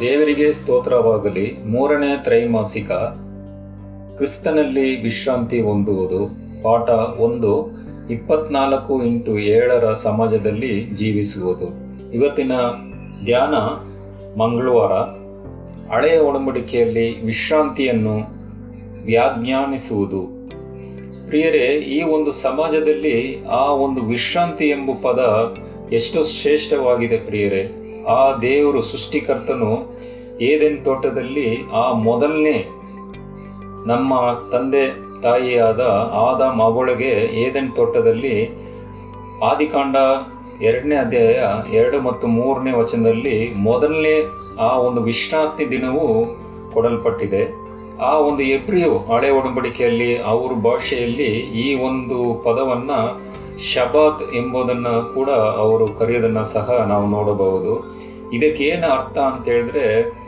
ದೇವರಿಗೆ ಸ್ತೋತ್ರವಾಗಲಿ. ಮೂರನೇ ತ್ರೈಮಾಸಿಕ ಕ್ರಿಸ್ತನಲ್ಲಿ ವಿಶ್ರಾಂತಿ ಹೊಂದುವುದು. ಪಾಠ ಒಂದು, ಇಪ್ಪತ್ನಾಲ್ಕು ಇಂಟು ಏಳರ ಸಮಾಜದಲ್ಲಿ ಜೀವಿಸುವುದು. ಇವತ್ತಿನ ಧ್ಯಾನ ಮಂಗಳವಾರ. ಹಳೆಯ ಒಡಂಬಡಿಕೆಯಲ್ಲಿ ವಿಶ್ರಾಂತಿಯನ್ನು ವ್ಯಾಜ್ಞಾನಿಸುವುದು. ಪ್ರಿಯರೇ, ಈ ಒಂದು ಸಮಾಜದಲ್ಲಿ ಆ ಒಂದು ವಿಶ್ರಾಂತಿ ಎಂಬ ಪದ ಎಷ್ಟು ಶ್ರೇಷ್ಠವಾಗಿದೆ ಪ್ರಿಯರೇ. ಆ ದೇವರು, ಸೃಷ್ಟಿಕರ್ತನು ಏದೆನ್ ತೋಟದಲ್ಲಿ ಆ ಮೊದಲನೇ ನಮ್ಮ ತಂದೆ ತಾಯಿಯಾದ ಆದ ಅವಳಿಗೆ ಏದೆನ್ ತೋಟದಲ್ಲಿ ಆದಿಕಾಂಡ ಎರಡನೇ ಅಧ್ಯಾಯ ಎರಡು ಮತ್ತು ಮೂರನೇ ವಚನದಲ್ಲಿ ಮೊದಲನೇ ಆ ಒಂದು ವಿಶ್ರಾಂತಿ ದಿನವೂ ಕೊಡಲ್ಪಟ್ಟಿದೆ. ಆ ಒಂದು ಎಬ್ರಿಯು ಹಳೆ ಒಡಂಬಡಿಕೆಯಲ್ಲಿ, ಅವ್ರ ಭಾಷೆಯಲ್ಲಿ ಈ ಒಂದು ಪದವನ್ನ ಶಬಾತ್ ಎಂಬುದನ್ನ ಕೂಡ ಅವರು ಕರೆಯೋದನ್ನು ಸಹ ನಾವು ನೋಡಬಹುದು. ಇದಕ್ಕೆ ಏನು ಅರ್ಥ ಅಂತ ಹೇಳಿದ್ರೆ,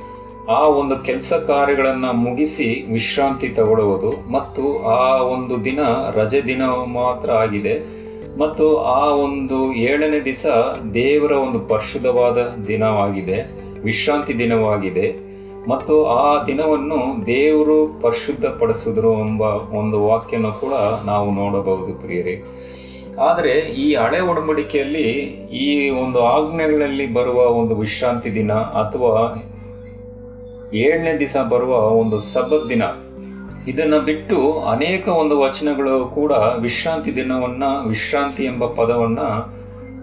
ಆ ಒಂದು ಕೆಲಸ ಕಾರ್ಯಗಳನ್ನು ಮುಗಿಸಿ ವಿಶ್ರಾಂತಿ ತಗೊಳ್ಳುವುದು ಮತ್ತು ಆ ಒಂದು ದಿನ ರಜೆ ದಿನ ಮಾತ್ರ ಆಗಿದೆ. ಮತ್ತು ಆ ಒಂದು ಏಳನೇ ದಿವಸ ದೇವರ ಒಂದು ಪರಿಶುದ್ಧವಾದ ದಿನವಾಗಿದೆ ವಿಶ್ರಾಂತಿ ದಿನವಾಗಿದೆ. ಮತ್ತು ಆ ದಿನವನ್ನು ದೇವರು ಪರಿಶುದ್ಧಪಡಿಸಿದ್ರು ಎಂಬ ಒಂದು ವಾಕ್ಯನ ಕೂಡ ನಾವು ನೋಡಬಹುದು ಪ್ರಿಯರೇ. ಆದರೆ ಈ ಹಳೆ ಒಡಂಬಡಿಕೆಯಲ್ಲಿ ಈ ಒಂದು ಆಜ್ಞೆಗಳಲ್ಲಿ ಬರುವ ಒಂದು ವಿಶ್ರಾಂತಿ ದಿನ ಅಥವಾ ಏಳನೇ ದಿವಸ ಬರುವ ಒಂದು ಸಬ್ಬತ್ ದಿನ, ಇದನ್ನ ಬಿಟ್ಟು ಅನೇಕ ಒಂದು ವಚನಗಳು ಕೂಡ ವಿಶ್ರಾಂತಿ ದಿನವನ್ನ, ವಿಶ್ರಾಂತಿ ಎಂಬ ಪದವನ್ನ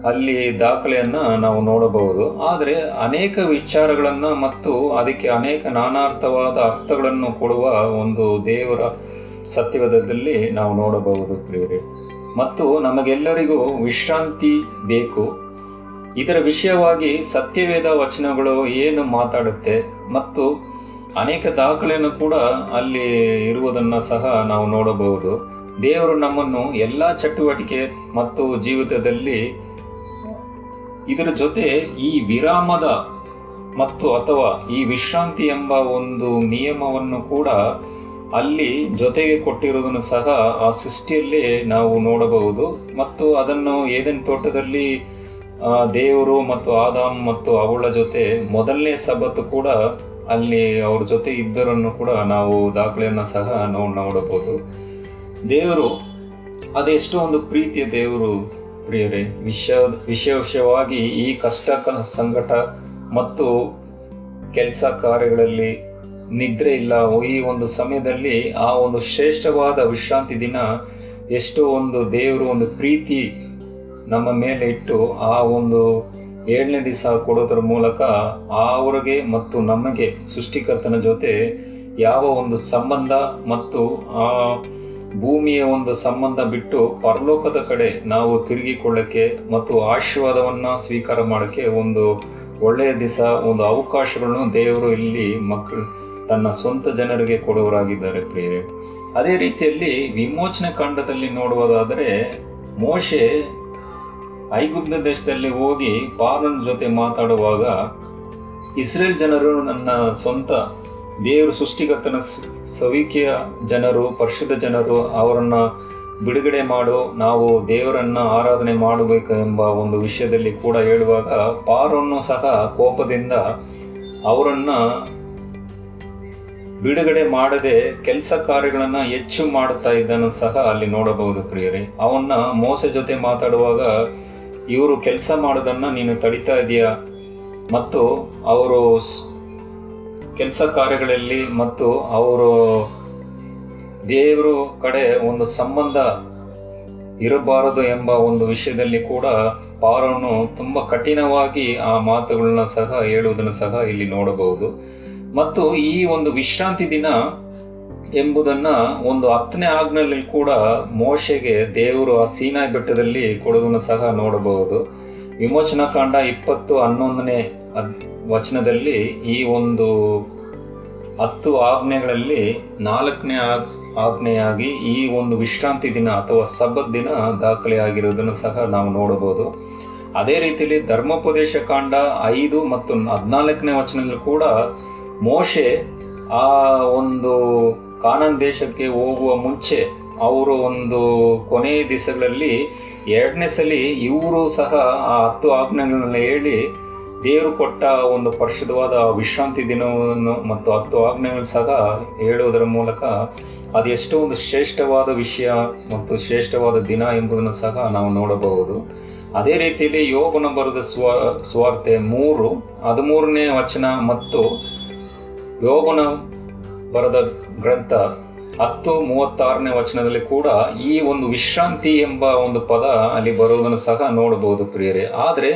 ಅಲ್ಲಿ ದಾಖಲೆಯನ್ನ ನಾವು ನೋಡಬಹುದು. ಆದರೆ ಅನೇಕ ವಿಚಾರಗಳನ್ನ ಮತ್ತು ಅದಕ್ಕೆ ಅನೇಕ ನಾನಾರ್ಥವಾದ ಅರ್ಥಗಳನ್ನು ಕೊಡುವ ಒಂದು ದೇವರ ಸತ್ಯವಾದದಲ್ಲಿ ನಾವು ನೋಡಬಹುದು ಪ್ರಿಯರೇ. ಮತ್ತು ನಮಗೆಲ್ಲರಿಗೂ ವಿಶ್ರಾಂತಿ ಬೇಕು. ಇದರ ವಿಷಯವಾಗಿ ಸತ್ಯವೇದ ವಚನಗಳು ಏನು ಮಾತಾಡುತ್ತೆ ಮತ್ತು ಅನೇಕ ದಾಖಲೆಯನ್ನು ಕೂಡ ಅಲ್ಲಿ ಇರುವುದನ್ನ ಸಹ ನಾವು ನೋಡಬಹುದು. ದೇವರು ನಮ್ಮನ್ನು ಎಲ್ಲ ಚಟುವಟಿಕೆ ಮತ್ತು ಜೀವಿತದಲ್ಲಿ ಇದರ ಜೊತೆ ಈ ವಿರಾಮದ ಮತ್ತು ಅಥವಾ ಈ ವಿಶ್ರಾಂತಿ ಎಂಬ ಒಂದು ನಿಯಮವನ್ನು ಕೂಡ ಅಲ್ಲಿ ಜೊತೆಗೆ ಕೊಟ್ಟಿರುವುದನ್ನು ಸಹ ಆ ಸೃಷ್ಟಿಯಲ್ಲಿ ನಾವು ನೋಡಬಹುದು. ಮತ್ತು ಅದನ್ನು ಏದೆನ್ ತೋಟದಲ್ಲಿ ದೇವರು ಮತ್ತು ಆದಾಮ್ ಮತ್ತು ಅವಳ ಜೊತೆ ಮೊದಲನೇ ಸಬತ್ತು ಕೂಡ ಅಲ್ಲಿ ಅವ್ರ ಜೊತೆ ಇದ್ದರನ್ನು ಕೂಡ ನಾವು ದಾಖಲೆಯನ್ನು ಸಹ ನಾವು ನೋಡಬಹುದು. ದೇವರು, ಅದೆಷ್ಟೋ ಒಂದು ಪ್ರೀತಿಯ ದೇವರು ಪ್ರಿಯರೇ ವಿಷಯ ವಿಶೇಷವಾಗಿ ಈ ಕಷ್ಟ ಸಂಕಟ ಮತ್ತು ಕೆಲಸ ಕಾರ್ಯಗಳಲ್ಲಿ ನಿದ್ರೆ ಇಲ್ಲ. ಈ ಒಂದು ಸಮಯದಲ್ಲಿ ಆ ಒಂದು ಶ್ರೇಷ್ಠವಾದ ವಿಶ್ರಾಂತಿ ದಿನ ಎಷ್ಟು ಒಂದು ದೇವರು ಒಂದು ಪ್ರೀತಿ ನಮ್ಮ ಮೇಲೆ ಇಟ್ಟು ಆ ಒಂದು ಏಳನೇ ದಿವಸ ಕೊಡೋದ್ರ ಮೂಲಕ ಅವರಿಗೆ ಮತ್ತು ನಮಗೆ ಸೃಷ್ಟಿಕರ್ತನ ಜೊತೆ ಯಾವ ಒಂದು ಸಂಬಂಧ ಮತ್ತು ಆ ಭೂಮಿಯ ಒಂದು ಸಂಬಂಧ ಬಿಟ್ಟು ಪರಲೋಕದ ಕಡೆ ನಾವು ತಿರುಗಿಕೊಳ್ಳಕ್ಕೆ ಮತ್ತು ಆಶೀರ್ವಾದವನ್ನ ಸ್ವೀಕಾರ ಮಾಡೋಕ್ಕೆ ಒಂದು ಒಳ್ಳೆಯ ದಿವಸ ಒಂದು ಅವಕಾಶಗಳನ್ನು ದೇವರು ಇಲ್ಲಿ ಮಕ್ಕಳು ತನ್ನ ಸ್ವಂತ ಜನರಿಗೆ ಕೊಡುವರಾಗಿದ್ದಾರೆ ಪ್ರಿಯರೇ. ಅದೇ ರೀತಿಯಲ್ಲಿ ವಿಮೋಚನೆ ಕಾಂಡದಲ್ಲಿ ನೋಡುವುದಾದರೆ, ಮೋಶೆ ಐಗುಪ್ತ ದೇಶದಲ್ಲಿ ಹೋಗಿ ಪಾರನ್ ಜೊತೆ ಮಾತಾಡುವಾಗ ಇಸ್ರೇಲ್ ಜನರು ನನ್ನ ಸ್ವಂತ ದೇವರು ಸೃಷ್ಟಿಕರ್ತನ ಸವಿಕೆಯ ಜನರು, ಪರಿಶುದ್ಧ ಜನರು, ಅವರನ್ನ ಬಿಡುಗಡೆ ಮಾಡು ನಾವು ದೇವರನ್ನ ಆರಾಧನೆ ಮಾಡಬೇಕು ಎಂಬ ಒಂದು ವಿಷಯದಲ್ಲಿ ಕೂಡ ಹೇಳುವಾಗ ಪಾರನ್ನು ಸಹ ಕೋಪದಿಂದ ಅವರನ್ನ ಬಿಡುಗಡೆ ಮಾಡದೆ ಕೆಲಸ ಕಾರ್ಯಗಳನ್ನು ಹೆಚ್ಚು ಮಾಡುತ್ತಾ ಇದ್ದನ್ನು ಸಹ ಅಲ್ಲಿ ನೋಡಬಹುದು ಪ್ರಿಯರೇ. ಅವನ್ನ ಮೋಸ ಜೊತೆ ಮಾತಾಡುವಾಗ ಇವರು ಕೆಲಸ ಮಾಡೋದನ್ನ ನೀನು ತಡಿತಾ ಇದೆಯಾ? ಮತ್ತು ಅವರು ಕೆಲಸ ಕಾರ್ಯಗಳಲ್ಲಿ ಮತ್ತು ಅವರು ದೇವರು ಕಡೆ ಒಂದು ಸಂಬಂಧ ಇರಬಾರದು ಎಂಬ ಒಂದು ವಿಷಯದಲ್ಲಿ ಕೂಡ ಪಾರನು ತುಂಬ ಕಠಿಣವಾಗಿ ಆ ಮಾತುಗಳನ್ನ ಸಹ ಹೇಳುವುದನ್ನು ಸಹ ಇಲ್ಲಿ ನೋಡಬಹುದು. ಮತ್ತು ಈ ಒಂದು ವಿಶ್ರಾಂತಿ ದಿನ ಎಂಬುದನ್ನ ಒಂದು ಹತ್ತನೇ ಆಗ್ನಲ್ಲಿ ಕೂಡ ಮೋಶೆಗೆ ದೇವರು ಆ ಸೀನಾಯಿ ಬೆಟ್ಟದಲ್ಲಿ ಕೊಡುವುದನ್ನು ಸಹ ನೋಡಬಹುದು. ವಿಮೋಚನಾ ಕಾಂಡ ಇಪ್ಪತ್ತು ಹನ್ನೊಂದನೇ ವಚನದಲ್ಲಿ ಈ ಒಂದು ಹತ್ತು ಆಜ್ಞೆಗಳಲ್ಲಿ ನಾಲ್ಕನೇ ಆಜ್ಞೆಯಾಗಿ ಈ ಒಂದು ವಿಶ್ರಾಂತಿ ದಿನ ಅಥವಾ ಸಬ್ಬತ್ ದಿನ ದಾಖಲೆಯಾಗಿರುವುದನ್ನು ಸಹ ನಾವು ನೋಡಬಹುದು. ಅದೇ ರೀತಿಯಲ್ಲಿ ಧರ್ಮೋಪದೇಶ ಕಾಂಡ ಐದು ಮತ್ತು ಹದಿನಾಲ್ಕನೇ ವಚನದಲ್ಲಿ ಕೂಡ ಮೋಶೆ ಆ ಒಂದು ಕಾನನ್ ದೇಶಕ್ಕೆ ಹೋಗುವ ಮುಂಚೆ ಅವರು ಒಂದು ಕೊನೆ ದಿವಸಗಳಲ್ಲಿ ಎರಡನೇ ಸಲಿ ಇವರು ಸಹ ಆ ಹತ್ತು ಆಜ್ಞೆಗಳನ್ನು ಹೇಳಿ ದೇವರು ಕೊಟ್ಟ ಒಂದು ಪರಿಶುದ್ಧವಾದ ವಿಶ್ರಾಂತಿ ದಿನವನ್ನು ಮತ್ತು ಹತ್ತು ಆಜ್ಞೆಗಳು ಸಹ ಹೇಳುವುದರ ಮೂಲಕ ಅದೆಷ್ಟೋ ಒಂದು ಶ್ರೇಷ್ಠವಾದ ವಿಷಯ ಮತ್ತು ಶ್ರೇಷ್ಠವಾದ ದಿನ ಎಂಬುದನ್ನು ಸಹ ನಾವು ನೋಡಬಹುದು. ಅದೇ ರೀತಿಯಲ್ಲಿ ಯೋಗನ ಬರೆದ ಸ್ವ, ಸ್ವಾರ್ತೆ ಮೂರು, ಹದಿಮೂರನೇ ವಚನ ಮತ್ತು ಯೋಗನ ಬರೆದ ಗ್ರಂಥ ಹತ್ತು ಮೂವತ್ತಾರನೇ ವಚನದಲ್ಲಿ ಕೂಡ ಈ ಒಂದು ವಿಶ್ರಾಂತಿ ಎಂಬ ಒಂದು ಪದ ಅಲ್ಲಿ ಬರುವುದನ್ನು ಸಹ ನೋಡಬಹುದು ಪ್ರಿಯರೇ. ಆದರೆ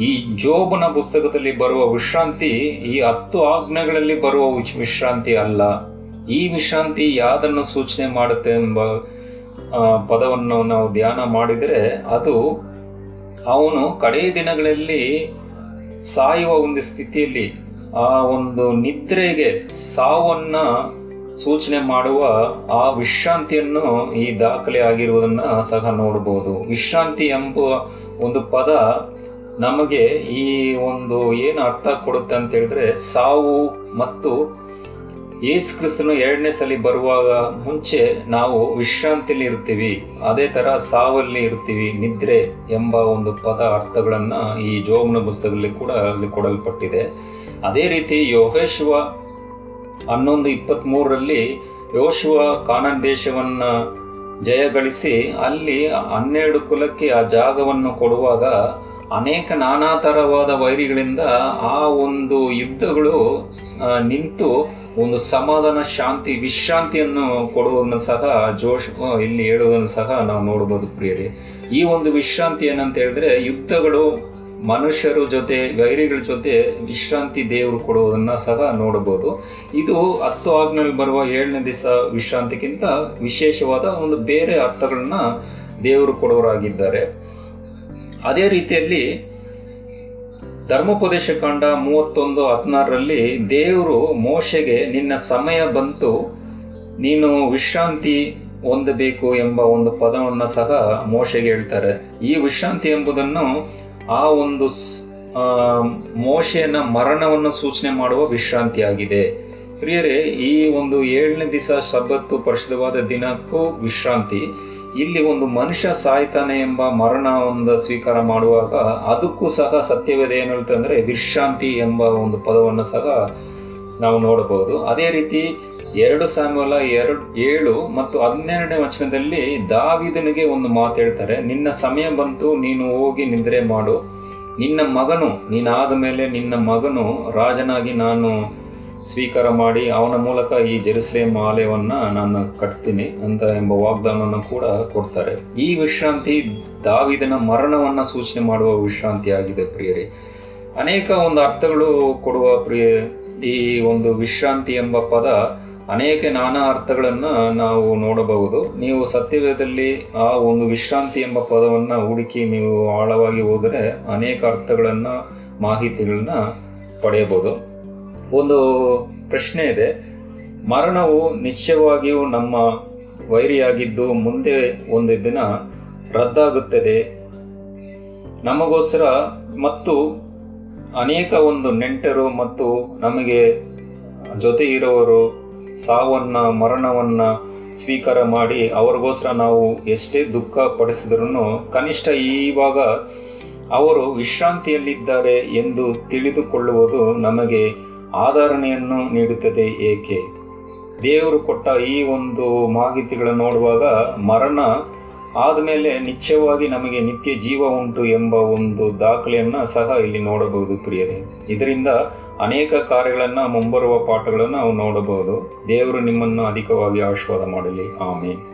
ಈ ಜೋಬನ ಪುಸ್ತಕದಲ್ಲಿ ಬರುವ ವಿಶ್ರಾಂತಿ, ಈ ಹತ್ತು ಆಜ್ಞೆಗಳಲ್ಲಿ ಬರುವ ವಿಶ್- ವಿಶ್ರಾಂತಿ ಅಲ್ಲ. ಈ ವಿಶ್ರಾಂತಿ ಯಾದನ್ನು ಸೂಚನೆ ಮಾಡುತ್ತೆ ಎಂಬ ಪದವನ್ನು ನಾವು ಧ್ಯಾನ ಮಾಡಿದರೆ ಅದು ಅವನು ಕಡೆಯ ದಿನಗಳಲ್ಲಿ ಸಾಯುವ ಒಂದು ಸ್ಥಿತಿಯಲ್ಲಿ ಆ ಒಂದು ನಿದ್ರೆಗೆ ಸಾವನ್ನ ಸೂಚನೆ ಮಾಡುವ ಆ ವಿಶ್ರಾಂತಿಯನ್ನು ಈ ದಾಖಲೆ ಆಗಿರುವುದನ್ನ ಸಹ ನೋಡಬಹುದು. ವಿಶ್ರಾಂತಿ ಎಂಬ ಒಂದು ಪದ ನಮಗೆ ಈ ಒಂದು ಏನು ಅರ್ಥ ಕೊಡುತ್ತೆ ಅಂತ ಹೇಳಿದ್ರೆ, ಸಾವು ಮತ್ತು ಯೇಸು ಕ್ರಿಸ್ತನು ಎರಡನೇ ಸಲ ಬರುವಾಗ ಮುಂಚೆ ನಾವು ವಿಶ್ರಾಂತಿಯಲ್ಲಿ ಇರ್ತೀವಿ, ಅದೇ ತರ ಸಾವಲ್ಲಿ ಇರ್ತೀವಿ, ನಿದ್ರೆ ಎಂಬ ಒಂದು ಪದ ಅರ್ಥಗಳನ್ನ ಈ ಜೋಗನ ಪುಸ್ತಕದಲ್ಲಿ ಕೂಡ ಅಲ್ಲಿ ಕೊಡಲ್ಪಟ್ಟಿದೆ. ಅದೇ ರೀತಿ ಯೋಗೇಶ್ವ ಹನ್ನೊಂದು ಇಪ್ಪತ್ತ್ ಮೂರರಲ್ಲಿ ಯೋಶುವ ಕಾನನ್ ದೇಶವನ್ನ ಜಯಗಳಿಸಿ ಅಲ್ಲಿ ಹನ್ನೆರಡು ಕುಲಕ್ಕೆ ಆ ಜಾಗವನ್ನು ಕೊಡುವಾಗ ಅನೇಕ ನಾನಾ ತರವಾದ ವೈರಿಗಳಿಂದ ಆ ಒಂದು ಯುದ್ಧಗಳು ನಿಂತು ಒಂದು ಸಮಾಧಾನ, ಶಾಂತಿ, ವಿಶ್ರಾಂತಿಯನ್ನು ಕೊಡುವುದನ್ನು ಸಹ ಜೋಶ್ ಇಲ್ಲಿ ಹೇಳುವುದನ್ನು ಸಹ ನಾವು ನೋಡಬಹುದು ಪ್ರಿಯರಿ. ಈ ಒಂದು ವಿಶ್ರಾಂತಿ ಏನಂತ ಹೇಳಿದ್ರೆ ಯುದ್ಧಗಳು ಮನುಷ್ಯರ ಜೊತೆ, ವೈರಿಗಳ ಜೊತೆ ವಿಶ್ರಾಂತಿ ದೇವರು ಕೊಡುವುದನ್ನ ಸಹ ನೋಡಬಹುದು ಇದು ಹತ್ತು ಆಗ್ನಲ್ಲಿ ಬರುವ ಏಳನೇ ದಿವಸ ವಿಶ್ರಾಂತಿಗಿಂತ ವಿಶೇಷವಾದ ಒಂದು ಬೇರೆ ಅರ್ಥಗಳನ್ನ ದೇವರು ಕೊಡುವರಾಗಿದ್ದಾರೆ ಅದೇ ರೀತಿಯಲ್ಲಿ ಧರ್ಮೋಪದೇಶ ಕಾಂಡ ಮೂವತ್ತೊಂದು ಹದಿನಾರರಲ್ಲಿ ದೇವರು ಮೋಶೆಗೆ ನಿನ್ನ ಸಮಯ ಬಂತು ನೀನು ವಿಶ್ರಾಂತಿ ಹೊಂದಬೇಕು ಎಂಬ ಒಂದು ಪದವನ್ನು ಸಹ ಮೋಶೆಗೆ ಹೇಳ್ತಾರೆ. ಈ ವಿಶ್ರಾಂತಿ ಎಂಬುದನ್ನು ಆ ಒಂದು ಸ್- ಆ, ಮೋಶೆಯನ ಮರಣವನ್ನು ಸೂಚನೆ ಮಾಡುವ ವಿಶ್ರಾಂತಿ ಆಗಿದೆ ಪ್ರಿಯರೇ ಈ ಒಂದು ಏಳನೇ ದಿವಸ ಸಬ್ಬತ್ತು ಪರಿಶುದ್ಧವಾದ ದಿನಕ್ಕೂ ವಿಶ್ರಾಂತಿ. ಇಲ್ಲಿ ಒಂದು ಮನುಷ್ಯ ಸಾಯ್ತಾನೆ ಎಂಬ ಮರಣ ಒಂದು ಸ್ವೀಕಾರ ಮಾಡುವಾಗ ಅದಕ್ಕೂ ಸಹ ಸತ್ಯವೇದ ಏನು ಹೇಳ್ತಂದ್ರೆ ವಿಶ್ರಾಂತಿ ಎಂಬ ಒಂದು ಪದವನ್ನು ಸಹ ನಾವು ನೋಡಬಹುದು. ಅದೇ ರೀತಿ ಎರಡು ಸಾಮಲ ಎರಡು ಏಳು ಮತ್ತು ಹನ್ನೆರಡನೇ ವಚನದಲ್ಲಿ ದಾವಿದನಿಗೆ ಒಂದು ಮಾತು ಹೇಳ್ತಾರೆ, ನಿನ್ನ ಸಮಯ ಬಂತು, ನೀನು ಹೋಗಿ ನಿದ್ರೆ ಮಾಡು. ನಿನ್ನ ಮಗನು, ನೀನಾದ ಮೇಲೆ ನಿನ್ನ ಮಗನು ರಾಜನಾಗಿ ನಾನು ಸ್ವೀಕಾರ ಮಾಡಿ ಅವನ ಮೂಲಕ ಈ ಜೆರುಸಲೇಮ್ ಆಲಯವನ್ನ ನಾನು ಕಟ್ತೀನಿ ಅಂತ ಎಂಬ ವಾಗ್ದಾನವನ್ನು ಕೂಡ ಕೊಡ್ತಾರೆ. ಈ ವಿಶ್ರಾಂತಿ ದಾವಿದನ ಮರಣವನ್ನ ಸೂಚನೆ ಮಾಡುವ ವಿಶ್ರಾಂತಿ ಆಗಿದೆ ಪ್ರಿಯರೇ. ಅನೇಕ ಒಂದು ಅರ್ಥಗಳು ಕೊಡುವ ಪ್ರಿಯ ಈ ಒಂದು ವಿಶ್ರಾಂತಿ ಎಂಬ ಪದ ಅನೇಕ ನಾನಾ ಅರ್ಥಗಳನ್ನು ನಾವು ನೋಡಬಹುದು. ನೀವು ಸತ್ಯವೇದದಲ್ಲಿ ಆ ಒಂದು ವಿಶ್ರಾಂತಿ ಎಂಬ ಪದವನ್ನ ಹುಡುಕಿ ನೀವು ಆಳವಾಗಿ ಹೋದರೆ ಅನೇಕ ಅರ್ಥಗಳನ್ನು, ಮಾಹಿತಿಗಳನ್ನ ಪಡೆಯಬಹುದು. ಒಂದು ಪ್ರಶ್ನೆ ಇದೆ. ಮರಣವು ನಿಶ್ಚಯವಾಗಿಯೂ ನಮ್ಮ ವೈರಿಯಾಗಿದ್ದು ಮುಂದೆ ಒಂದು ದಿನ ರದ್ದಾಗುತ್ತದೆ. ನಮಗೋಸ್ಕರ ಮತ್ತು ಅನೇಕ ಒಂದು ನೆಂಟರು ಮತ್ತು ನಮಗೆ ಜೊತೆ ಇರುವವರು ಸಾವನ್ನ, ಮರಣವನ್ನ ಸ್ವೀಕಾರ ಮಾಡಿ ಅವ್ರಿಗೋಸ್ಕರ ನಾವು ಎಷ್ಟೇ ದುಃಖ ಪಡಿಸಿದ್ರು ಕನಿಷ್ಠ ಈವಾಗ ಅವರು ವಿಶ್ರಾಂತಿಯಲ್ಲಿದ್ದಾರೆ ಎಂದು ತಿಳಿದುಕೊಳ್ಳುವುದು ನಮಗೆ ಆಧರಣೆಯನ್ನು ನೀಡುತ್ತದೆ ಏಕೆ? ದೇವರು ಕೊಟ್ಟ ಈ ಒಂದು ಮಾಹಿತಿಗಳನ್ನು ನೋಡುವಾಗ ಮರಣ ಆದಮೇಲೆ ನಿಶ್ಚಯವಾಗಿ ನಮಗೆ ನಿತ್ಯ ಜೀವ ಉಂಟು ಎಂಬ ಒಂದು ದಾಖಲೆಯನ್ನು ಸಹ ಇಲ್ಲಿ ನೋಡಬಹುದು ಪ್ರಿಯರೇ. ಇದರಿಂದ ಅನೇಕ ಕಾರ್ಯಗಳನ್ನು ಮುಂಬರುವ ಪಾಠಗಳನ್ನು ನಾವು ನೋಡಬಹುದು. ದೇವರು ನಿಮ್ಮನ್ನು ಅಧಿಕವಾಗಿ ಆಶೀರ್ವಾದ ಮಾಡಲಿ. ಆಮೇಲೆ